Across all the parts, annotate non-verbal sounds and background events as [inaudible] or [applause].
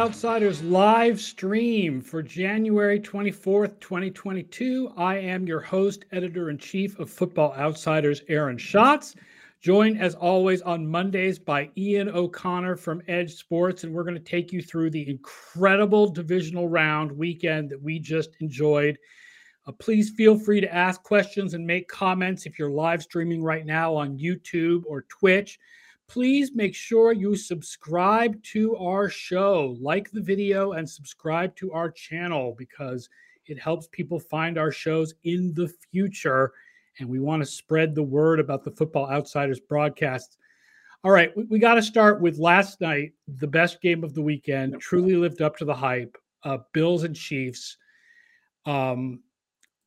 Outsiders live stream for January 24th, 2022. I am your host, editor in chief of Football Outsiders, Aaron Schatz, joined as always on Mondays by Ian O'Connor from EdjSports. And we're going to take you through the incredible divisional round weekend that we just enjoyed. Uh, please feel free to ask questions and make comments if you're live streaming right now on YouTube or Twitch please make sure you subscribe to our show, like the video, and subscribe to our channel because it helps people find our shows in the future. And we want to spread the word about the Football Outsiders broadcasts. All right, we, we got to start with last night, the best game of the weekend. Truly lived up to the hype. Uh, Bills and Chiefs. Um,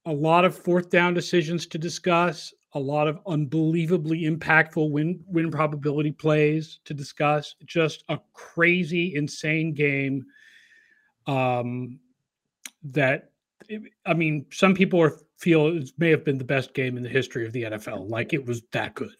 a lot of fourth down decisions to discuss a lot of unbelievably impactful win win probability plays to discuss. Just a crazy, insane game. Um, that I mean, some people are feel it may have been the best game in the history of the NFL. Like it was that good.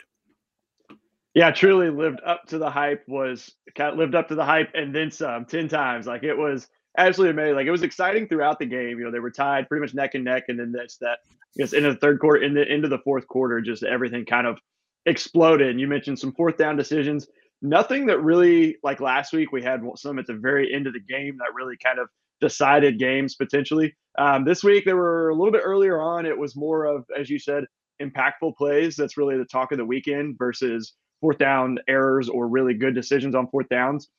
Yeah, truly lived up to the hype. Was lived up to the hype and then some ten times. Like it was absolutely amazing. Like it was exciting throughout the game. You know, they were tied pretty much neck and neck, and then that's that. Guess into the third quarter, in the end of the fourth quarter, just everything kind of exploded. And you mentioned some fourth down decisions. Nothing that really like last week. We had some at the very end of the game that really kind of decided games potentially. Um, this week they were a little bit earlier on. It was more of, as you said, impactful plays. That's really the talk of the weekend versus fourth down errors or really good decisions on fourth downs.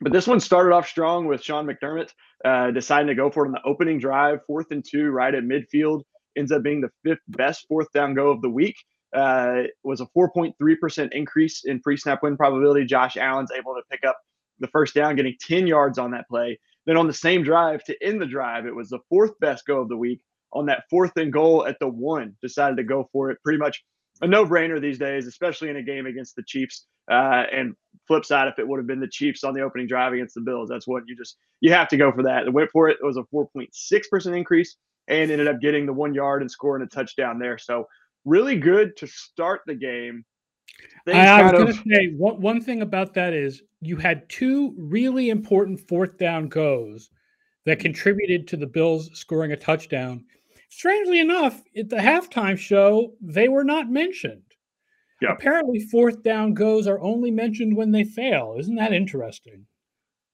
But this one started off strong with Sean McDermott uh, deciding to go for it on the opening drive, fourth and two, right at midfield. Ends up being the fifth best fourth down go of the week. Uh, was a 4.3% increase in pre snap win probability. Josh Allen's able to pick up the first down, getting 10 yards on that play. Then on the same drive to end the drive, it was the fourth best go of the week. On that fourth and goal at the one, decided to go for it. Pretty much a no brainer these days, especially in a game against the Chiefs. Uh, and flip side, if it would have been the Chiefs on the opening drive against the Bills, that's what you just you have to go for that. The went for it. It was a 4.6 percent increase, and ended up getting the one yard and scoring a touchdown there. So really good to start the game. I, I was going to say one, one thing about that is you had two really important fourth down goes that contributed to the Bills scoring a touchdown. Strangely enough, at the halftime show, they were not mentioned. Yeah. Apparently, fourth down goes are only mentioned when they fail. Isn't that interesting?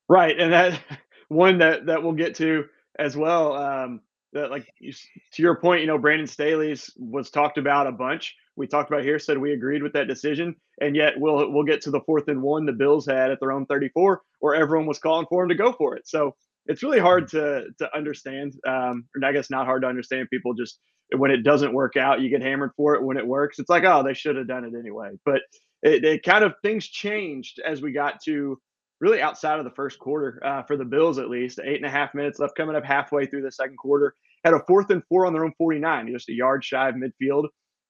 Right, and that [laughs] one that that we'll get to as well. Um, that like you, to your point, you know, Brandon Staley's was talked about a bunch. We talked about here, said we agreed with that decision, and yet we'll we'll get to the fourth and one the Bills had at their own 34, where everyone was calling for him to go for it. So it's really hard to to understand. Um, or I guess not hard to understand. People just when it doesn't work out, you get hammered for it. When it works, it's like, oh, they should have done it anyway. But it, it, kind of things changed as we got to really outside of the first quarter uh, for the Bills, at least. Eight and a half minutes left, coming up halfway through the second quarter. Had a fourth and four on their own 49, just a yard shy of midfield.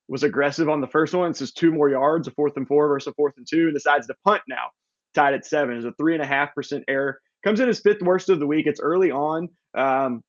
Was aggressive on the first one. This is two more yards, a fourth and four versus a fourth and two, and decides to punt now. Tied at seven is a three and a half percent error. Comes in as fifth worst of the week. It's early on. Um,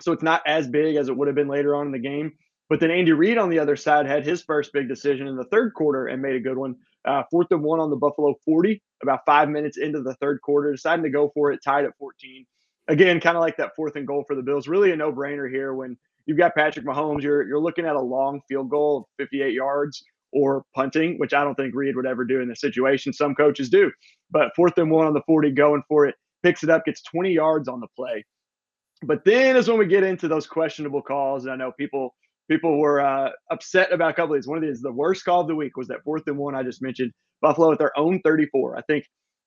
so it's not as big as it would have been later on in the game. But then Andy Reid on the other side had his first big decision in the third quarter and made a good one. Uh, fourth and one on the Buffalo 40, about five minutes into the third quarter, deciding to go for it, tied at 14. Again, kind of like that fourth and goal for the Bills. Really a no brainer here when you've got Patrick Mahomes. You're you're looking at a long field goal of 58 yards or punting, which I don't think Reid would ever do in this situation. Some coaches do, but fourth and one on the 40, going for it, picks it up, gets 20 yards on the play. But then is when we get into those questionable calls. And I know people people were uh, upset about a couple of these. One of these, the worst call of the week was that fourth and one I just mentioned. Buffalo at their own 34. I think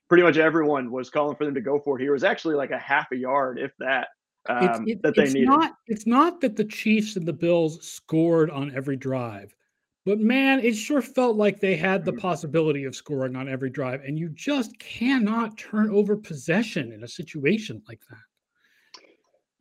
pretty much everyone was calling for them to go for it here. It was actually like a half a yard, if that, um, it, that they it's needed. Not, it's not that the Chiefs and the Bills scored on every drive, but man, it sure felt like they had the mm-hmm. possibility of scoring on every drive. And you just cannot turn over possession in a situation like that.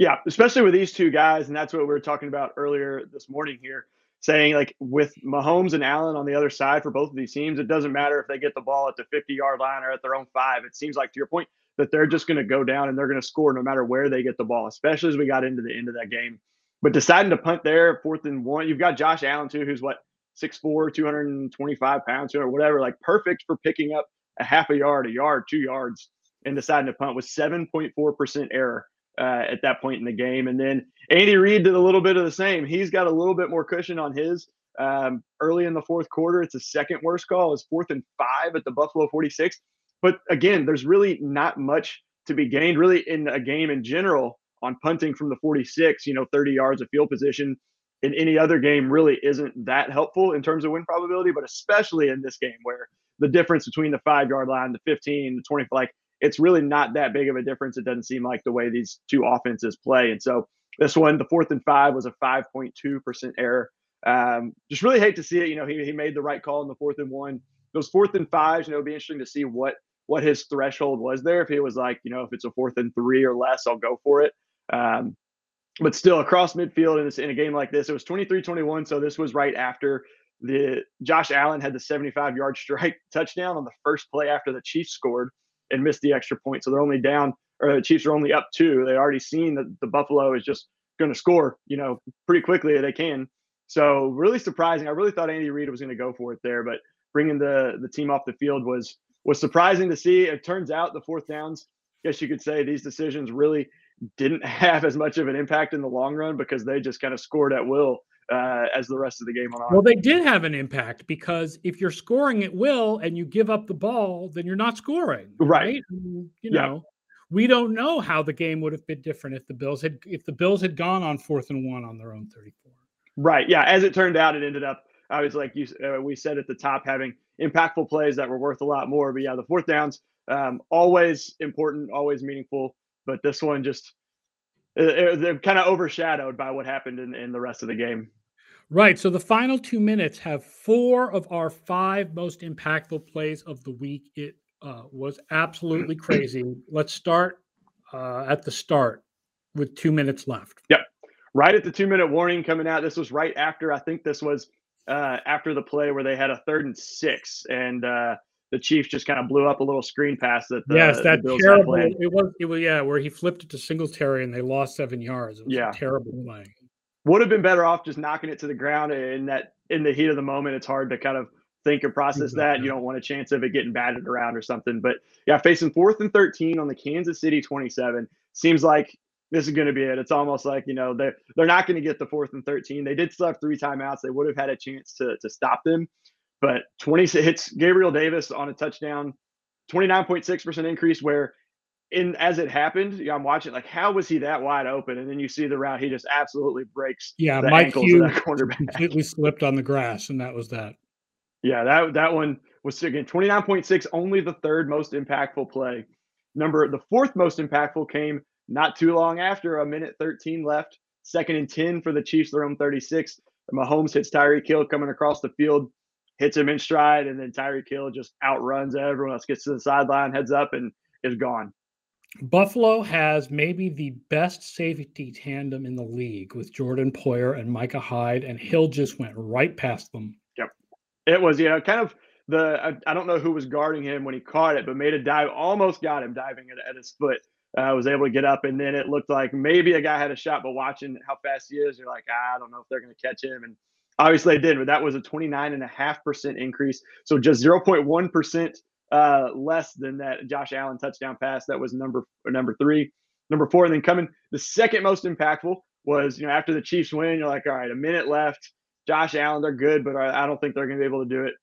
Yeah, especially with these two guys, and that's what we were talking about earlier this morning here, saying like with Mahomes and Allen on the other side for both of these teams, it doesn't matter if they get the ball at the 50 yard line or at their own five. It seems like to your point that they're just going to go down and they're going to score no matter where they get the ball, especially as we got into the end of that game. But deciding to punt there, fourth and one, you've got Josh Allen too, who's what 6'4", 225 pounds or whatever, like perfect for picking up a half a yard, a yard, two yards and deciding to punt was 7.4% error uh, at that point in the game. And then Andy Reid did a little bit of the same. He's got a little bit more cushion on his. Um, early in the fourth quarter, it's a second worst call. It's fourth and five at the Buffalo 46. But again, there's really not much to be gained, really, in a game in general on punting from the 46, you know, 30 yards of field position in any other game really isn't that helpful in terms of win probability, but especially in this game where the difference between the five yard line, the 15, the 20, like it's really not that big of a difference. It doesn't seem like the way these two offenses play. And so this one, the fourth and five was a 5.2% error. Um, just really hate to see it. You know, he, he made the right call in the fourth and one. Those fourth and fives, you know, it'd be interesting to see what what his threshold was there. If he was like, you know, if it's a fourth and three or less, I'll go for it. Um, but still, across midfield in, this, in a game like this, it was 23 21. So this was right after the Josh Allen had the 75 yard [laughs] strike touchdown on the first play after the Chiefs scored and missed the extra point. So they're only down, or the Chiefs are only up two. They already seen that the Buffalo is just going to score, you know, pretty quickly. They can. So really surprising. I really thought Andy Reid was going to go for it there, but bringing the the team off the field was was surprising to see. It turns out the fourth downs, I guess you could say these decisions really didn't [laughs] have as much of an impact in the long run because they just kind of scored at will uh, as the rest of the game went on. Well, they did have an impact because if you're scoring at will and you give up the ball, then you're not scoring, right? right? you know, yeah. we don't know how the game would have been different if the Bills had if the Bills had gone on fourth and one on their own 34. Right. Yeah. As it turned out, it ended up. I was like you. Uh, we said at the top having impactful plays that were worth a lot more. But yeah, the fourth downs um, always important, always meaningful. But this one just they're kind of overshadowed by what happened in, in the rest of the game. Right. So the final two minutes have four of our five most impactful plays of the week. It uh, was absolutely [clears throat] crazy. Let's start uh, at the start with two minutes left. Yep. Right at the two minute warning coming out. This was right after, I think this was uh, after the play where they had a third and six, and uh, the Chiefs just kind of blew up a little screen pass that the, yes, that terrible. It was it was yeah, where he flipped it to Singletary and they lost seven yards. It was yeah. terrible play. Would have been better off just knocking it to the ground in that in the heat of the moment. It's hard to kind of think and process exactly. that. You don't want a chance of it getting batted around or something. But yeah, facing fourth and 13 on the Kansas City 27 seems like this is going to be it. It's almost like you know they're they're not going to get the fourth and thirteen. They did still have three timeouts. They would have had a chance to to stop them, but twenty hits Gabriel Davis on a touchdown, twenty nine point six percent increase. Where in as it happened, you know, I'm watching like how was he that wide open? And then you see the route, he just absolutely breaks. Yeah, the Mike Hughes [laughs] completely slipped on the grass, and that was that. Yeah, that that one was again 29.6, only the third most impactful play. Number the fourth most impactful came not too long after, a minute 13 left, second and 10 for the Chiefs, their own 36. Mahomes hits Tyreek Hill coming across the field, hits him in stride, and then Tyreek Hill just outruns everyone else, gets to the sideline, heads up, and is gone. Buffalo has maybe the best safety tandem in the league with Jordan Poyer and Micah Hyde, and Hill just went right past them. Yep. It was, you know, kind of the, I, I don't know who was guarding him when he caught it, but made a dive, almost got him diving at, at his foot uh, was able to get up, and then it looked like maybe a guy had a shot, but watching how fast he is, you're like, ah, I don't know if they're going to catch him. And obviously they did, but that was a 29.5% increase. So just 0.1% uh, less than that Josh Allen touchdown pass. That was number number three. Number four, and then coming the second most impactful was, you know, after the Chiefs win, you're like, all right, a minute left. Josh Allen, they're good, but I don't think they're going to be able to do it.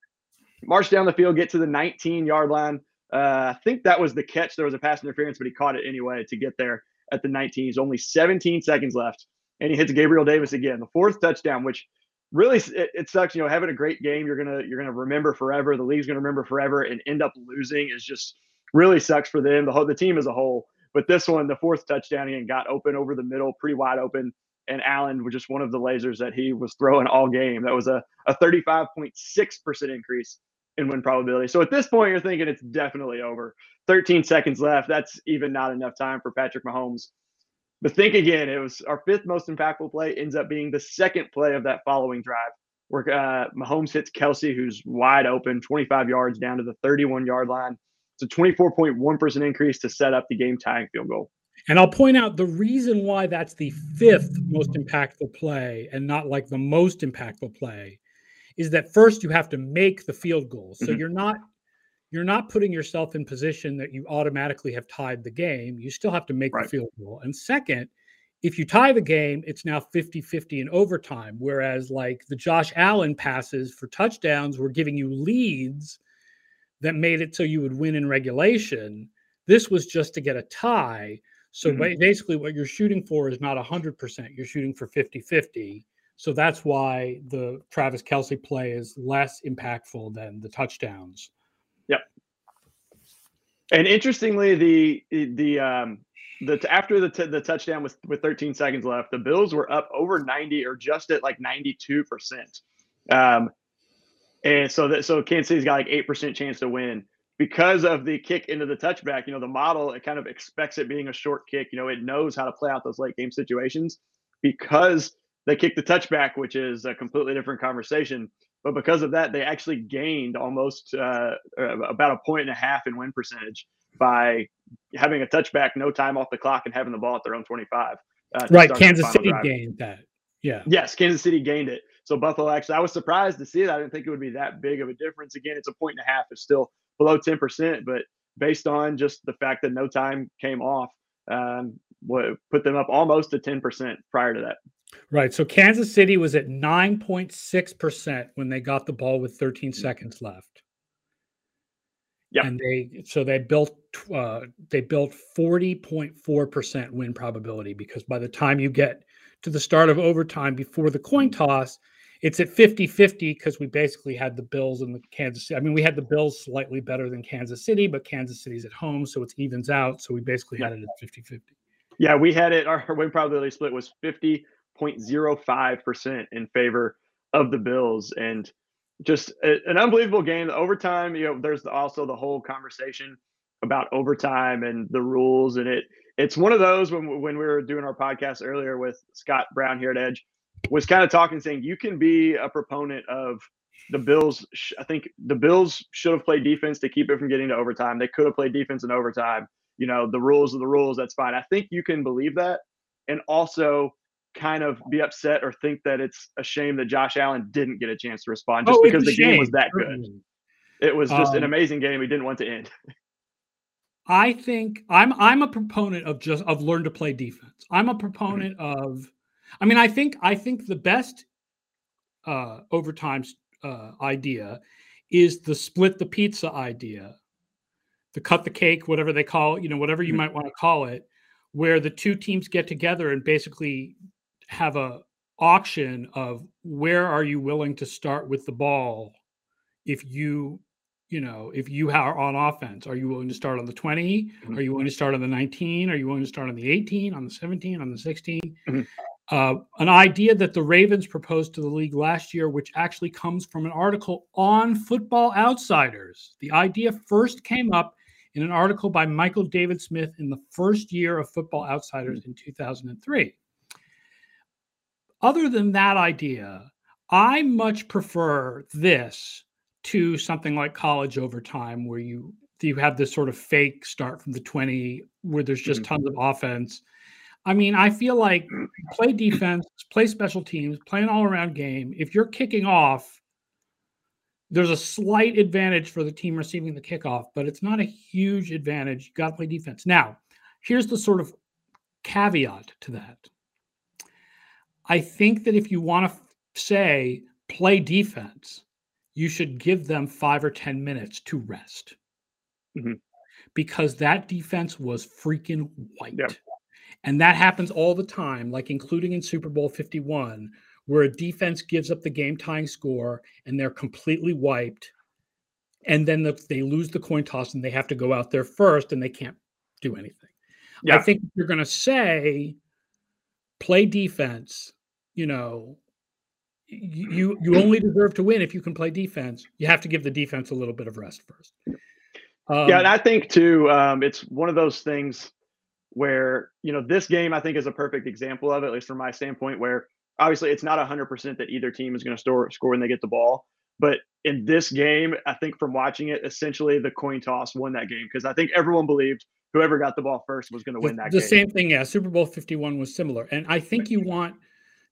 March down the field, get to the 19 yard line. Uh, I think that was the catch. There was a pass interference, but he caught it anyway to get there at the 19. He's only 17 seconds left, and he hits Gabriel Davis again, the fourth touchdown, which really it, it, sucks. You know, having a great game, you're gonna you're gonna remember forever. The league's gonna remember forever, and end up losing is just really sucks for them. The whole the team as a whole. But this one, the fourth touchdown, again, got open over the middle, pretty wide open. And Allen was just one of the lasers that he was throwing all game. That was a, a 35.6% increase in win probability. So at this point, you're thinking it's definitely over. 13 seconds left. That's even not enough time for Patrick Mahomes. But think again, it was our fifth most impactful play, ends up being the second play of that following drive, where uh, Mahomes hits Kelce, who's wide open, 25 yards down to the 31 yard line. It's a 24.1% increase to set up the game tying field goal. And I'll point out the reason why that's the fifth most impactful play and not like the most impactful play is that first you have to make the field goal. So mm-hmm. you're not you're not putting yourself in position that you automatically have tied the game. You still have to make right. the field goal. And second, if you tie the game, it's now 50 50 in overtime. Whereas, like the Josh Allen passes for touchdowns were giving you leads that made it so you would win in regulation. This was just to get a tie. So mm-hmm. basically, what you're shooting for is not 100%, you're shooting for 50 50. So that's why the Travis Kelce play is less impactful than the touchdowns. And interestingly, the the um, the after the t- the touchdown with with 13 seconds left, the Bills were up over 90 or just at like 92 percent. Um, and so that so Kansas City's got like eight percent chance to win because of the kick into the touchback. You know, the model it kind of expects it being a short kick. You know, it knows how to play out those late game situations because they kicked the touchback, which is a completely different conversation. But because of that, they actually gained almost uh, about a point and a half in win percentage by having a touchback, no time off the clock, and having the ball at their own 25. Uh, right. Kansas City drive. gained that. Yeah. Yes. Kansas City gained it. So Buffalo actually, I was surprised to see it. I didn't think it would be that big of a difference. Again, it's a point and a half. It's still below 10%, but based on just the fact that no time came off, um, what put them up almost to 10% prior to that. Right. So Kansas City was at 9.6% when they got the ball with 13 mm-hmm. seconds left. Yeah. And they so they built uh, they built 40.4% win probability because by the time you get to the start of overtime before the coin toss, it's at 50-50 because we basically had the Bills and the Kansas City. I mean, we had the Bills slightly better than Kansas City, but Kansas City's at home, so it evens out. So we basically yeah. had it at 50-50. Yeah, we had it. Our win probability split was 50.05% in favor of the Bills. And – just a, an unbelievable game. Overtime, you know, there's also the whole conversation about overtime and the rules, and it it's one of those when when we were doing our podcast earlier with Scott Brown here at Edge was kind of talking saying you can be a proponent of the Bills. I think the Bills should have played defense to keep it from getting to overtime. They could have played defense in overtime. You know, the rules are the rules. That's fine. I think you can believe that, and also kind of be upset or think that it's a shame that Josh Allen didn't get a chance to respond just oh, because the shame. game was that good. It was just um, an amazing game. We didn't want to end. [laughs] I think I'm I'm a proponent of just of learn to play defense. I'm a proponent mm-hmm. of I mean I think I think the best uh overtime uh idea is the split the pizza idea. The cut the cake, whatever they call it, you know, whatever you mm-hmm. might want to call it, where the two teams get together and basically have a auction of where are you willing to start with the ball if you you know if you are on offense are you willing to start on the 20 mm-hmm. are you willing to start on the 19 are you willing to start on the 18 on the 17 on the 16 mm-hmm. uh, an idea that the ravens proposed to the league last year which actually comes from an article on football outsiders the idea first came up in an article by michael david smith in the first year of football outsiders mm-hmm. in 2003 other than that idea, I much prefer this to something like college overtime, where you you have this sort of fake start from the 20 where there's just mm-hmm. tons of offense. I mean, I feel like [clears throat] play defense, play special teams, play an all around game. If you're kicking off, there's a slight advantage for the team receiving the kickoff, but it's not a huge advantage. You got to play defense. Now, here's the sort of caveat to that I think that if you want to say play defense, you should give them five or 10 minutes to rest. Mm-hmm. Because that defense was freaking white. Yep. And that happens all the time, like including in Super Bowl 51, where a defense gives up the game tying score and they're completely wiped. And then the, they lose the coin toss and they have to go out there first and they can't do anything. Yeah. I think you're going to say play defense you know, [clears throat] you you only deserve to win if you can play defense. You have to give the defense a little bit of rest first. Um, yeah, and I think too, um, it's one of those things where you know this game I think is a perfect example of it, at least from my standpoint, where obviously it's not hundred percent that either team is going to score score when they get the ball, but in this game, I think from watching it, essentially the coin toss won that game because I think everyone believed whoever got the ball first was going to win that. The game. same thing, yeah. Super Bowl Fifty One was similar, and I think you want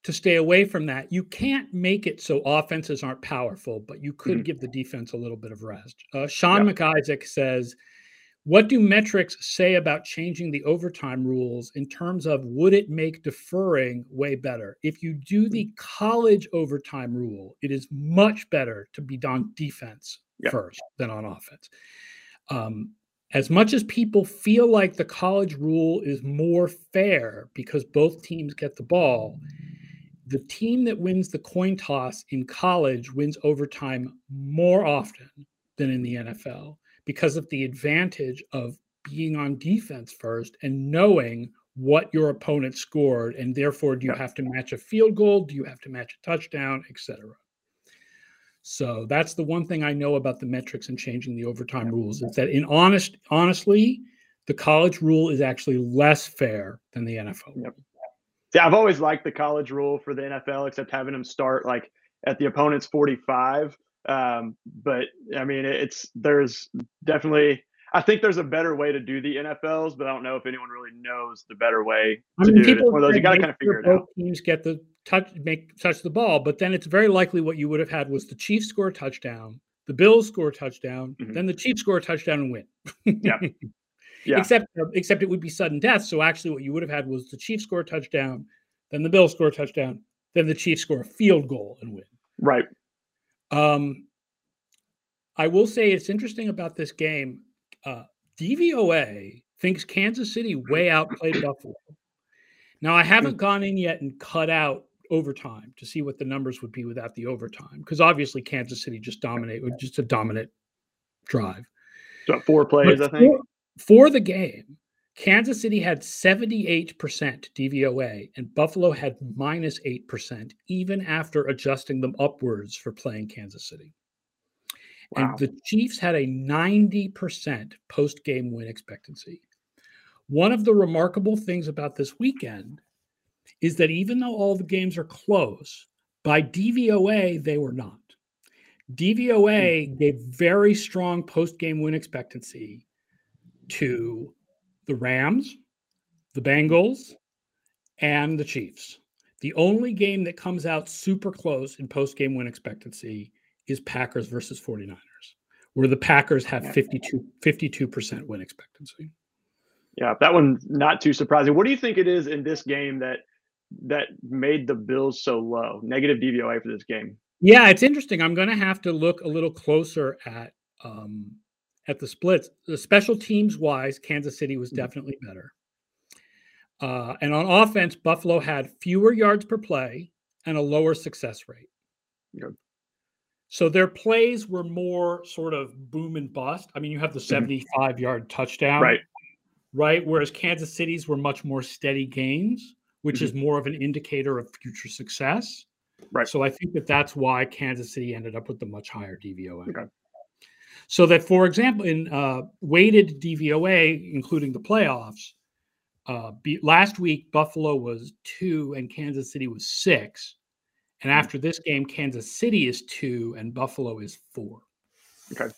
to stay away from that. You can't make it so offenses aren't powerful, but you could Mhm. give the defense a little bit of rest. Uh, Sean Yeah. McIsaac says, "What do metrics say about changing the overtime rules in terms of would it make deferring way better? If you do the college overtime rule, it is much better to be on defense Yeah. first than on offense." Um, as much as people feel like the college rule is more fair because both teams get the ball, the team that wins the coin toss in college wins overtime more often than in the NFL because of the advantage of being on defense first and knowing what your opponent scored and therefore do you have to match a field goal? Do you have to match a touchdown? Etc so that's the one thing i know about the metrics and changing the overtime rules is that in honest honestly the college rule is actually less fair than the nfl Yep. See, I've always liked the college rule for the NFL, except having them start like at the opponent's 45. Um, but I mean, it's there's definitely I think there's a better way to do the NFLs, but I don't know if anyone really knows the better way I to mean, do it. It's one of those you got to kind of figure it out. Teams get the touch, make touch the ball, but then it's very likely what you would have had was the Chiefs score a touchdown, the Bills score a touchdown, Mhm. then the Chiefs score a touchdown and win. Yeah. [laughs] Yeah. Except, uh, except it would be sudden death. So actually, what you would have had was the Chiefs score a touchdown, then the Bills score a touchdown, then the Chiefs score a field goal and win. Right. Um, I will say it's interesting about this game. Uh, DVOA thinks Kansas City way outplayed Buffalo. Now, I haven't gone in yet and cut out overtime to see what the numbers would be without the overtime, because obviously Kansas City just dominate, with just a dominant drive. So four plays, I think. For, for the game, Kansas City had 78% DVOA and Buffalo had minus 8%, even after adjusting them upwards for playing Kansas City. Wow. And the Chiefs had a 90% post game win expectancy. One of the remarkable things about this weekend is that even though all the games are close, by DVOA, they were not. DVOA hmm. gave very strong post game win expectancy to the Rams, the Bengals, and the Chiefs. The only game that comes out super close in post game win expectancy is Packers versus 49ers, where the Packers have Yeah. 52, 52% win expectancy. Yeah, that one's not too surprising. What do you think it is in this game that that made the Bills so low? Negative DVOA for this game. Yeah, it's interesting. I'm going to have to look a little closer at um, at the splits. The special teams wise, Kansas City was Mhm. definitely better. Uh, and on offense, Buffalo had fewer yards per play and a lower success rate. Good. So their plays were more sort of boom and bust. I mean, you have the Mhm. 75 yard touchdown, Right. right? Whereas Kansas City's were much more steady gains, which Mhm. is more of an indicator of future success. Right. So I think that that's why Kansas City ended up with the much higher DVOA. Okay. So that, for example, in uh, weighted DVOA, including the playoffs, uh, be, last week Buffalo was two and Kansas City was six, and Hmm. after this game, Kansas City is two and Buffalo is four. Okay.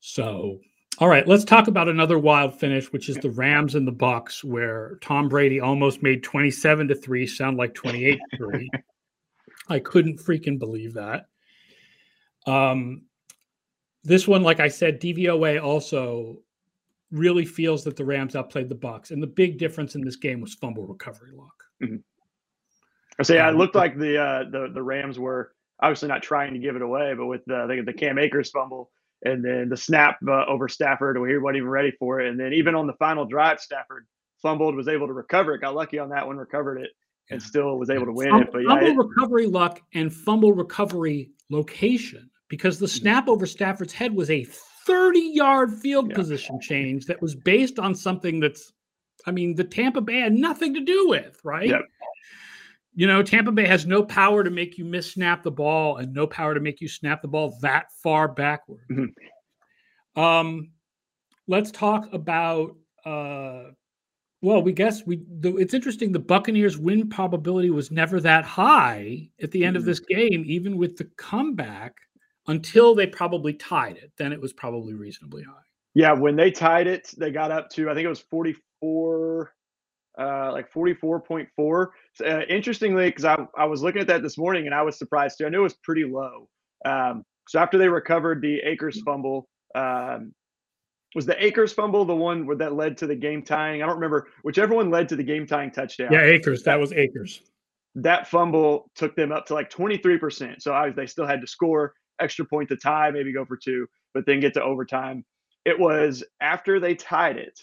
So, all right, let's talk about another wild finish, which is the Rams and the Bucks, where Tom Brady almost made 27 to 3 sound like 28 to 3. [laughs] I couldn't freaking believe that. Um, this one, like I said, DVOA also really feels that the Rams outplayed the Bucks, and the big difference in this game was fumble recovery luck. So yeah, it Um, looked like the uh, the the Rams were obviously not trying to give it away, but with the the, the Cam Akers fumble and then the snap uh, over Stafford, we wasn't even ready for it, and then even on the final drive, Stafford fumbled, was able to recover it, got lucky on that one, recovered it, and still was able to win Fum- it. But yeah, fumble it, recovery luck and fumble recovery location because the Mm-hmm. snap over Stafford's head was a 30 yard field Yeah. position change that was based on something that's, I mean, the Tampa Bay had nothing to do with, right? Yep. You know, Tampa Bay has no power to make you miss snap the ball and no power to make you snap the ball that far backward. Mhm. Um, let's talk about uh, well, we guess we. The, it's interesting. The Buccaneers' win probability was never that high at the end of Mhm. this game, even with the comeback, until they probably tied it. Then it was probably reasonably high. yeah, when they tied it, they got up to I think it was 44 uh, like 44.4. Uh, interestingly, because I, I was looking at that this morning and I was surprised too. I knew it was pretty low. Um, so after they recovered the Akers fumble, um, was the Akers fumble the one where that led to the game tying? I don't remember whichever one led to the game tying touchdown. Yeah, Akers. That was Akers. That fumble took them up to like 23%. So I, they still had to score extra point to tie, maybe go for two, but then get to overtime. It was after they tied it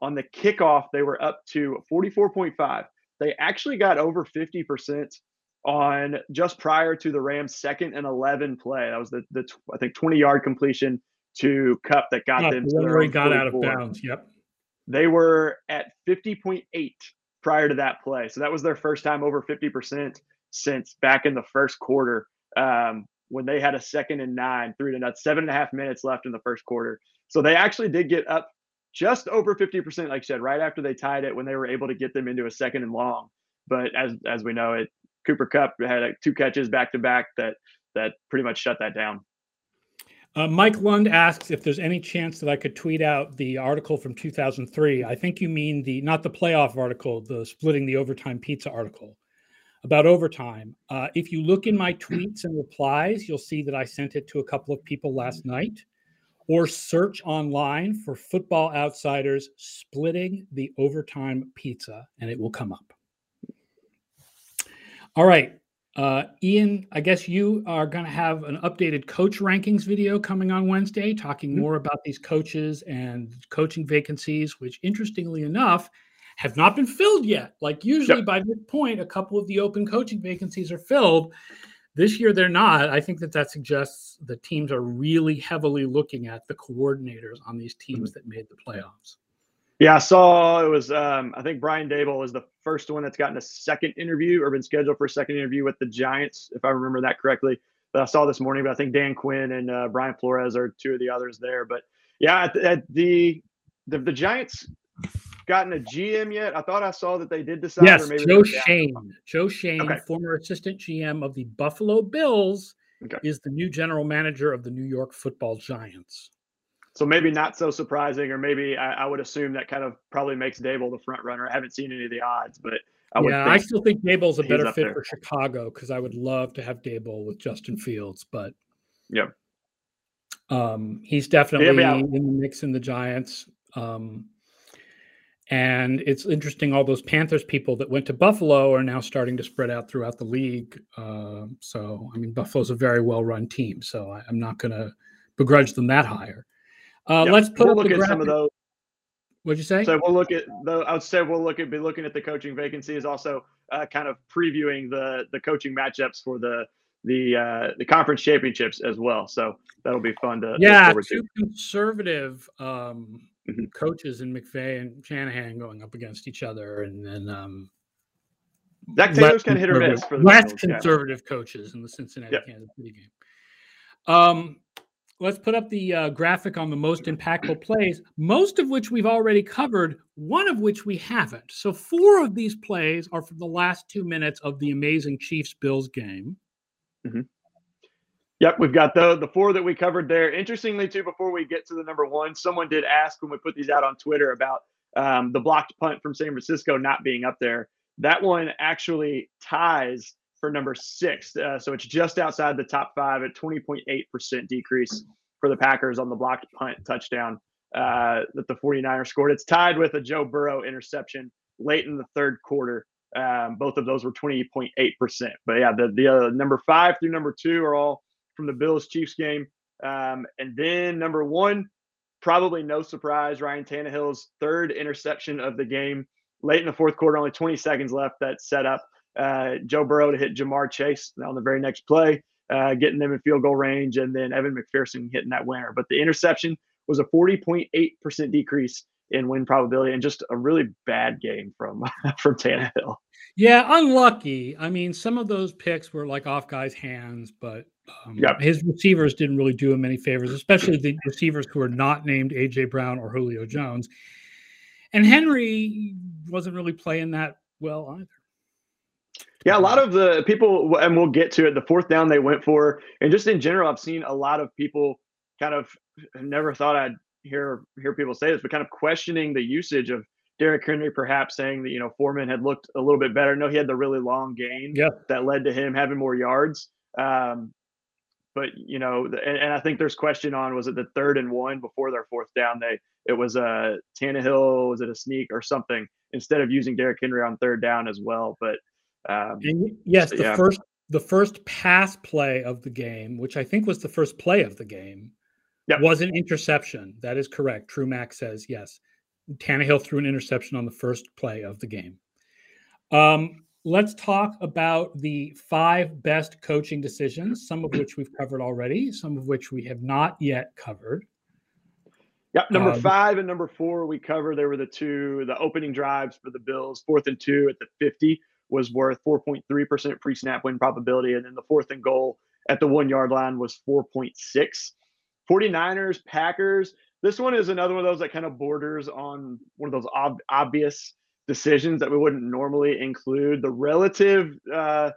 on the kickoff, they were up to 44.5. They actually got over 50% on just prior to the Rams' second and 11 play. That was the, the I think 20 yard completion to Kupp that got them to got 44. out of bounds. Yep. They were at 50.8 prior to that play. So that was their first time over 50% since back in the first quarter um, when they had a second and nine, three to not seven and a half minutes left in the first quarter. So they actually did get up just over 50%, like you said, right after they tied it when they were able to get them into a second and long. But as as we know, it Cooper Kupp had like two catches back to back that that pretty much shut that down. Uh, Mike Lund asks if there's any chance that I could tweet out the article from 2003. I think you mean the not the playoff article, the splitting the overtime pizza article about overtime. Uh, if you look in my tweets and replies, you'll see that I sent it to a couple of people last night. Or search online for Football Outsiders splitting the overtime pizza, and it will come up. All right. Uh, Ian, I guess you are going to have an updated coach rankings video coming on Wednesday, talking mm-hmm. more about these coaches and coaching vacancies, which interestingly enough have not been filled yet. Like usually yep. by this point, a couple of the open coaching vacancies are filled. This year they're not. I think that that suggests the teams are really heavily looking at the coordinators on these teams mm-hmm. that made the playoffs. Yeah, I saw it was. Um, I think Brian Daboll was the first one that's gotten a second interview or been scheduled for a second interview with the Giants, if I remember that correctly. But I saw this morning. But I think Dan Quinn and uh, Brian Flores are two of the others there. But yeah, at, at the, the the Giants gotten a GM yet? I thought I saw that they did decide. Yes, Joe Schoen. Joe Schoen, okay. former assistant GM of the Buffalo Bills, okay. is the new general manager of the New York Football Giants. So maybe not so surprising, or maybe I, I, would assume that kind of probably makes Daboll the front runner. I haven't seen any of the odds, but I yeah, I still think Daboll's a better fit there. for Chicago because I would love to have Daboll with Justin Fields, but yeah, um, he's definitely yeah, in the mix in the Giants. Um, and it's interesting, all those Panthers people that went to Buffalo are now starting to spread out throughout the league. Uh, so, I mean, Buffalo's a very well run team, so I, am not going to begrudge them that higher. Uh. Let's put we'll look at some of those. What'd you say? So we'll look at the. I would say we'll look at be looking at the coaching vacancies, also uh, kind of previewing the the coaching matchups for the the uh, the conference championships as well. So that'll be fun to. Yeah, two conservative um, mm-hmm. coaches and McVay and Shanahan going up against each other, and then um, Zac Taylor's kind of hit or miss for the less conservative yeah. coaches in the Cincinnati yep. Kansas City game. Um, let's put up the uh, graphic on the most impactful plays, most of which we've already covered, one of which we haven't. So, four of these plays are from the last two minutes of the amazing Chiefs Bills game. Mm-hmm. Yep, we've got the the four that we covered there. Interestingly, too, before we get to the number one, someone did ask when we put these out on Twitter about um, the blocked punt from San Francisco not being up there. That one actually ties for number six. Uh, so it's just outside the top five at 20.8% decrease for the Packers on the blocked punt touchdown uh, that the 49ers scored. It's tied with a Joe Burrow interception late in the third quarter. Um, both of those were 20.8%. But yeah, the, the uh, number five through number two are all from the Bills Chiefs game. Um, and then number one, probably no surprise, Ryan Tannehill's third interception of the game late in the fourth quarter, only 20 seconds left. That set up uh, Joe Burrow to hit Ja'Marr Chase on the very next play, uh, getting them in field goal range, and then Evan McPherson hitting that winner. But the interception was a 40.8% decrease in win probability and just a really bad game from [laughs] from Tannehill. Yeah, unlucky. I mean, some of those picks were like off guys' hands, but um, yep. his receivers didn't really do him any favors, especially the receivers who are not named AJ Brown or Julio Jones. And Henry wasn't really playing that well either. Yeah, a lot of the people, and we'll get to it. The fourth down they went for, and just in general, I've seen a lot of people kind of never thought I'd hear hear people say this, but kind of questioning the usage of Derrick Henry perhaps saying that you know Foreman had looked a little bit better. No, he had the really long gain yeah. that led to him having more yards. Um, but you know, and, and, I think there's question on was it the third and one before their fourth down? They it was a Tannehill, was it a sneak or something? Instead of using Derrick Henry on third down as well, but um, and yes, so, the yeah. first the first pass play of the game, which I think was the first play of the game, yep. was an interception. That is correct. True Mac says yes. Tannehill threw an interception on the first play of the game. Um, let's talk about the five best coaching decisions, some of which we've covered already, some of which we have not yet covered. Yep, number um, five and number four we covered. There were the two, the opening drives for the Bills, fourth and two at the 50 was worth 4.3% pre snap win probability. And then the fourth and goal at the one yard line was 4.6. 49ers, Packers. This one is another one of those that kind of borders on one of those ob- obvious decisions that we wouldn't normally include. The relative uh,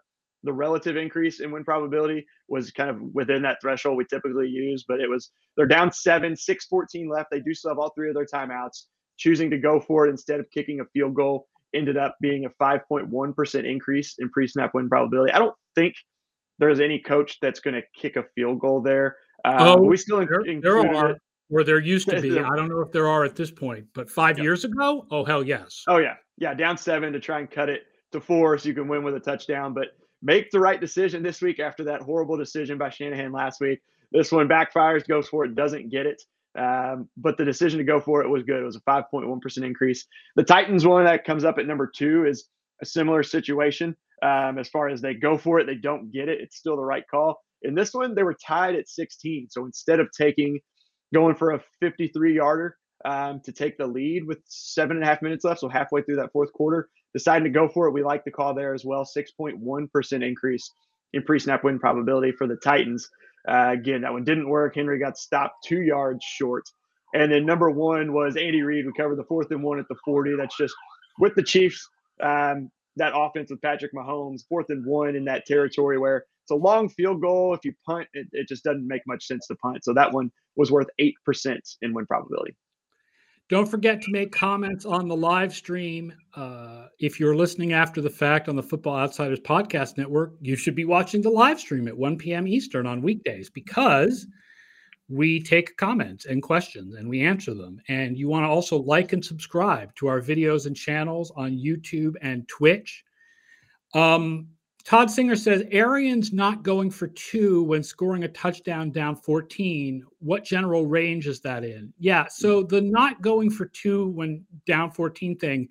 the relative increase in win probability was kind of within that threshold we typically use, but it was they're down seven, six, 14 left. They do still have all three of their timeouts. Choosing to go for it instead of kicking a field goal ended up being a 5.1% increase in pre-snap win probability. I don't think there's any coach that's going to kick a field goal there. Uh, oh, we still there, there are where there used to [laughs] be. I don't know if there are at this point, but five yep. years ago, oh hell yes. Oh yeah, yeah, down seven to try and cut it to four so you can win with a touchdown. But make the right decision this week after that horrible decision by Shanahan last week. This one backfires, goes for it, doesn't get it. Um, but the decision to go for it was good. It was a 5.1% increase. The Titans one that comes up at number two is a similar situation. Um, as far as they go for it, they don't get it. It's still the right call. In this one, they were tied at 16. So instead of taking going for a 53 yarder um, to take the lead with seven and a half minutes left, so halfway through that fourth quarter, deciding to go for it. We like the call there as well. 6.1% increase in pre snap win probability for the Titans. Uh, again, that one didn't work. Henry got stopped two yards short. And then number one was Andy Reid. We covered the fourth and one at the 40. That's just with the Chiefs, um, that offense with Patrick Mahomes, fourth and one in that territory where it's a long field goal. If you punt, it, it just doesn't make much sense to punt. So that one was worth 8% in win probability. Don't forget to make comments on the live stream. Uh, if you're listening after the fact on the Football Outsiders Podcast Network, you should be watching the live stream at 1 p.m. Eastern on weekdays because we take comments and questions and we answer them. And you want to also like and subscribe to our videos and channels on YouTube and Twitch. Um, Todd Singer says Arians not going for two when scoring a touchdown down 14. What general range is that in? Yeah, so hmm. the not going for two when down 14 thing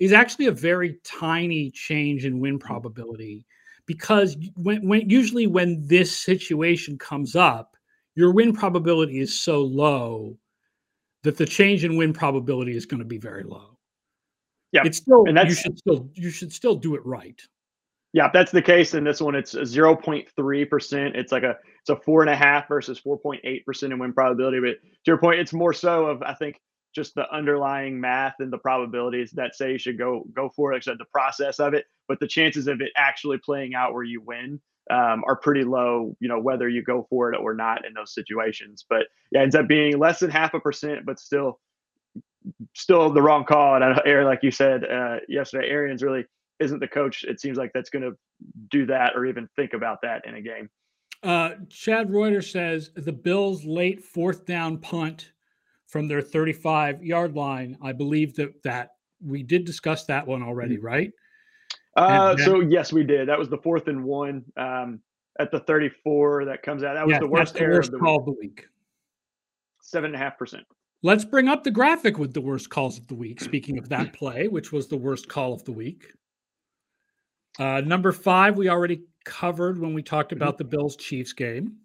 is actually a very tiny change in win hmm. probability because when, when usually when this situation comes up, your win probability is so low that the change in win probability is going to be very low. Yeah, it's still and you should still you should still do it right. Yeah, if that's the case. In this one, it's 0.3%. It's like a it's a four and a half versus 4.8% in win probability. But to your point, it's more so of I think just the underlying math and the probabilities that say you should go go for it. Like I said, the process of it, but the chances of it actually playing out where you win um, are pretty low. You know whether you go for it or not in those situations. But yeah, ends up being less than half a percent, but still still the wrong call. And Aaron, like you said uh, yesterday, Arians really isn't the coach, it seems like that's going to do that or even think about that in a game. Uh, Chad Reuter says the Bills' late fourth down punt from their 35 yard line. I believe that that we did discuss that one already, mm-hmm. right? Uh, then, so yes, we did. That was the fourth and one um, at the 34 that comes out. That was yeah, the worst, the worst of the call week. of the week. Seven and a half percent. Let's bring up the graphic with the worst calls of the week. Speaking of that play, which was the worst call of the week. Uh, number five, we already covered when we talked mm-hmm. about the Bills Chiefs game.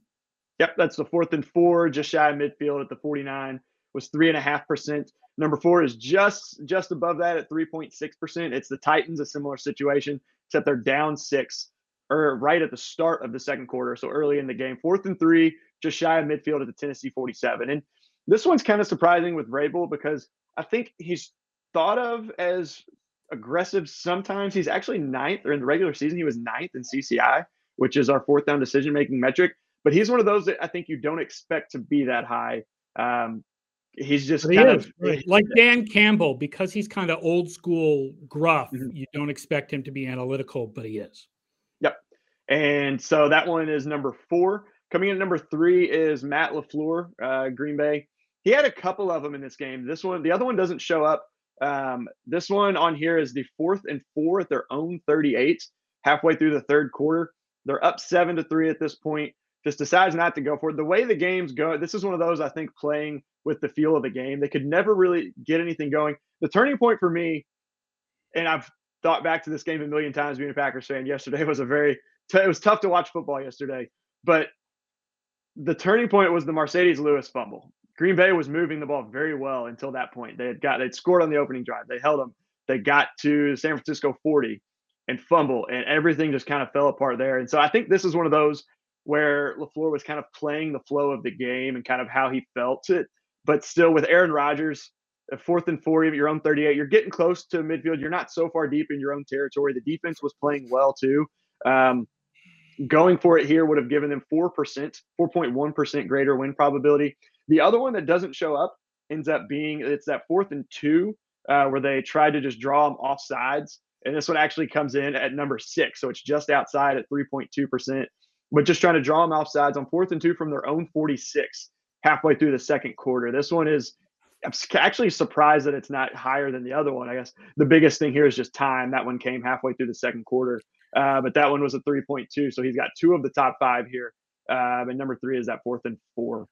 Yep, that's the fourth and four, just shy of midfield at the 49, was three and a half percent. Number four is just just above that at 3.6 percent. It's the Titans, a similar situation, except they're down six or right at the start of the second quarter, so early in the game. Fourth and three, just shy of midfield at the Tennessee 47. And this one's kind of surprising with Vrabel because I think he's thought of as aggressive sometimes. He's actually ninth, or in the regular season, he was ninth in CCI, which is our fourth down decision making metric. But he's one of those that I think you don't expect to be that high um, he's just he kind is, of right. like Dan Campbell because he's kind of old school gruff. Mm-hmm. You don't expect him to be analytical, but he is. Yep. And so that one is number four. Coming in at number three is Matt LaFleur, uh, Green Bay. He had a couple of them in this game. This one, the other one doesn't show up. Um, this one on here is the fourth and four at their own 38, halfway through the third quarter. They're up seven to three at this point. Just decides not to go for it. The way the games go, this is one of those I think playing with the feel of the game. They could never really get anything going. The turning point for me, and I've thought back to this game a million times being a Packers fan. Yesterday [laughs] was a very it was tough to watch football yesterday, but the turning point was the Marcedes Lewis fumble. Green Bay was moving the ball very well until that point. They had got they'd scored on the opening drive. They held them. They got to San Francisco 40 and fumble, and everything just kind of fell apart there. And so I think this is one of those where LaFleur was kind of playing the flow of the game and kind of how he felt it. But still, with Aaron Rodgers, fourth and four, your own 38, you're getting close to midfield. You're not so far deep in your own territory. The defense was playing well too. Um, going for it here would have given them 4%, 4.1% greater win probability. The other one that doesn't show up ends up being it's that fourth and two uh, where they tried to just draw them off sides. And this one actually comes in at number six. So it's just outside at 3.2%, but just trying to draw them off sides on fourth and two from their own 46 halfway through the second quarter. This one is I'm actually surprised that it's not higher than the other one. I guess the biggest thing here is just time. That one came halfway through the second quarter, uh, but that one was a 3.2. So he's got two of the top five here. Uh, and number three is that fourth and four.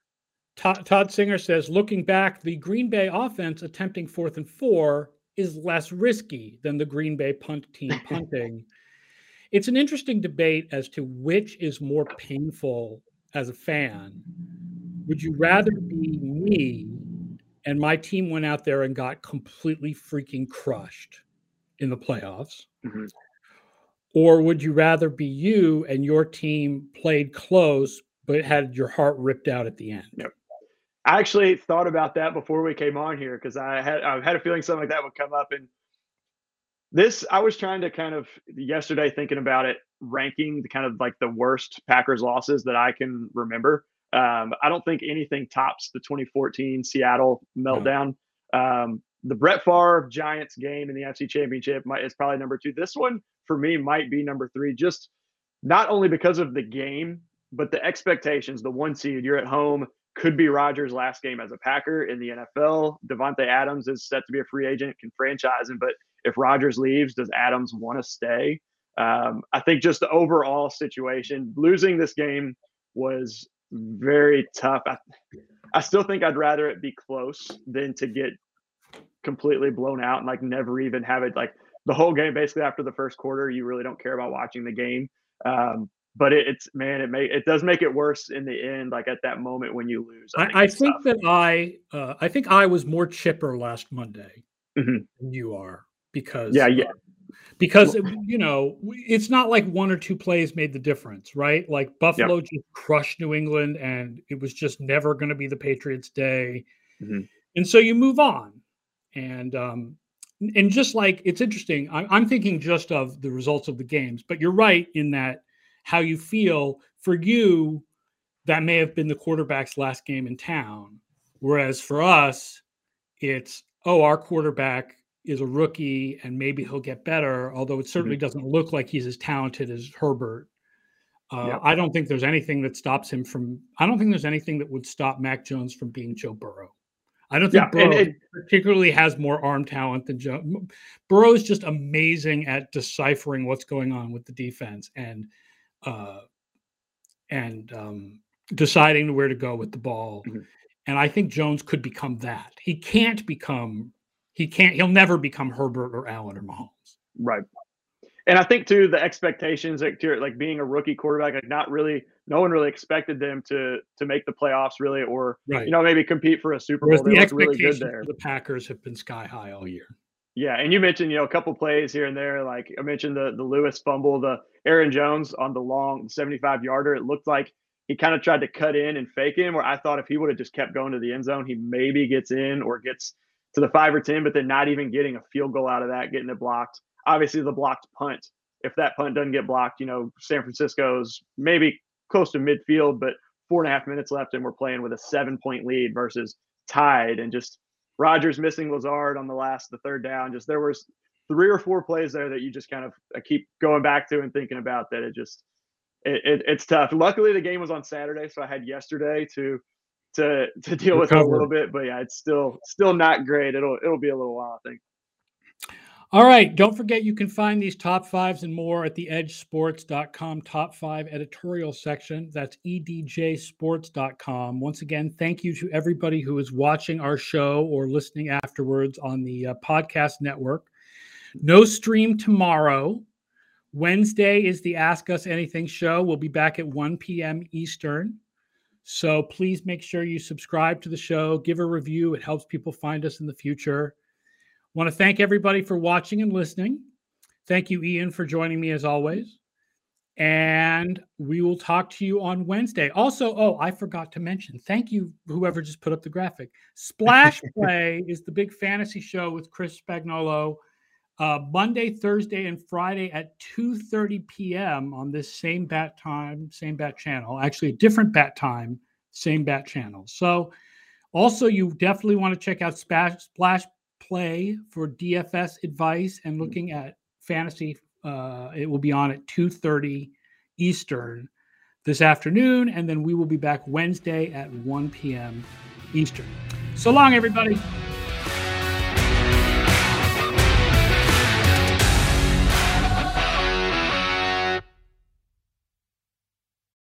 Todd, Todd Singer says, looking back, the Green Bay offense attempting fourth and four is less risky than the Green Bay punt team [laughs] punting. it's an interesting debate as to which is more painful as a fan. Would you rather be me and my team went out there and got completely freaking crushed in the playoffs? Mm-hmm. Or would you rather be you and your team played close but had your heart ripped out at the end? Yep. I actually thought about that before we came on here because I had I had a feeling something like that would come up. And this, I was trying to kind of yesterday thinking about it, ranking the kind of like the worst Packers losses that I can remember. Um, I don't think anything tops the 2014 Seattle meltdown. Um, the Brett Favre Giants game in the NFC Championship might, is probably number two. This one for me might be number three, just not only because of the game, but the expectations. The one seed, you're at home could be Rodgers' last game as a Packer in the NFL. Davante Adams is set to be a free agent, can franchise him, but if Rodgers leaves, does Adams want to stay? Um, I think just the overall situation, losing this game was very tough. I, I still think I'd rather it be close than to get completely blown out and like never even have it like the whole game basically after the first quarter you really don't care about watching the game um, but it, it's man, it may it does make it worse in the end. Like at that moment when you lose, I, I think, I think that I uh, I think I was more chipper last Monday mm-hmm. than you are because yeah yeah. Because you know it's not like one or two plays made the difference, right? Like Buffalo yep. just crushed New England, and it was just never going to be the Patriots' day, mm-hmm. and so you move on. And um, and just like it's interesting, I, I'm thinking just of the results of the games, but you're right in that how you feel. For you, that may have been the quarterback's last game in town. Whereas for us, it's, oh, our quarterback is a rookie and maybe he'll get better, although it certainly mm-hmm. doesn't look like he's as talented as Herbert. Uh, I don't think there's anything that stops him from. I don't think there's anything that would stop Mac Jones from being Joe Burrow. I don't think yeah, Burrow it, particularly has more arm talent than Joe. Burrow is just amazing at deciphering what's going on with the defense, and uh, and um, deciding where to go with the ball. Mm-hmm. And I think Jones could become that. He can't become, he can't, he'll never become Herbert or Allen or Mahomes. Right. And I think too the expectations like like being a rookie quarterback, like not really, no one really expected them to to make the playoffs really, or right. you know maybe compete for a Super Bowl. the expectations really the Packers have been sky high all year. Yeah, and you mentioned you know a couple plays here and there. Like I mentioned the the Lewis fumble, the Aaron Jones on the long 75 yarder. It looked like he kind of tried to cut in and fake him. Where I thought if he would have just kept going to the end zone, he maybe gets in or gets to the five or ten, but then not even getting a field goal out of that, getting it blocked. Obviously, the blocked punt. If that punt doesn't get blocked, you know San Francisco's maybe close to midfield, but four and a half minutes left, and we're playing with a seven point lead versus tied and just Rodgers missing Lazard on the last, the third down. Just there was three or four plays there that you just kind of uh, keep going back to and thinking about that it just it, it, it's tough. Luckily, the game was on Saturday, so I had yesterday to to to deal with it a little bit. But yeah, it's still still not great. It'll it'll be a little while, I think. All right. Don't forget you can find these top fives and more at the edjsports.com top five editorial section. That's edjsports.com. Once again, thank you to everybody who is watching our show or listening afterwards on the uh, podcast network. No stream tomorrow. Wednesday is the Ask Us Anything show. We'll be back at 1 p.m. Eastern. So please make sure you subscribe to the show, give a review. It helps people find us in the future. Want to thank everybody for watching and listening. Thank you, Ian, for joining me as always. And we will talk to you on Wednesday. Also, oh, I forgot to mention, thank you, whoever just put up the graphic. Splash [laughs] Play is the big fantasy show with Chris Spagnolo. uh, Monday, Thursday, and Friday at 2:30 p.m. on this same bat time, same bat channel. Actually, a different bat time, same bat channel. So, also, you definitely want to check out Splash, Splash Play for DFS advice and looking at fantasy. Uh, it will be on at 2:30 Eastern this afternoon, and then we will be back Wednesday at 1 p.m. Eastern. So long, everybody.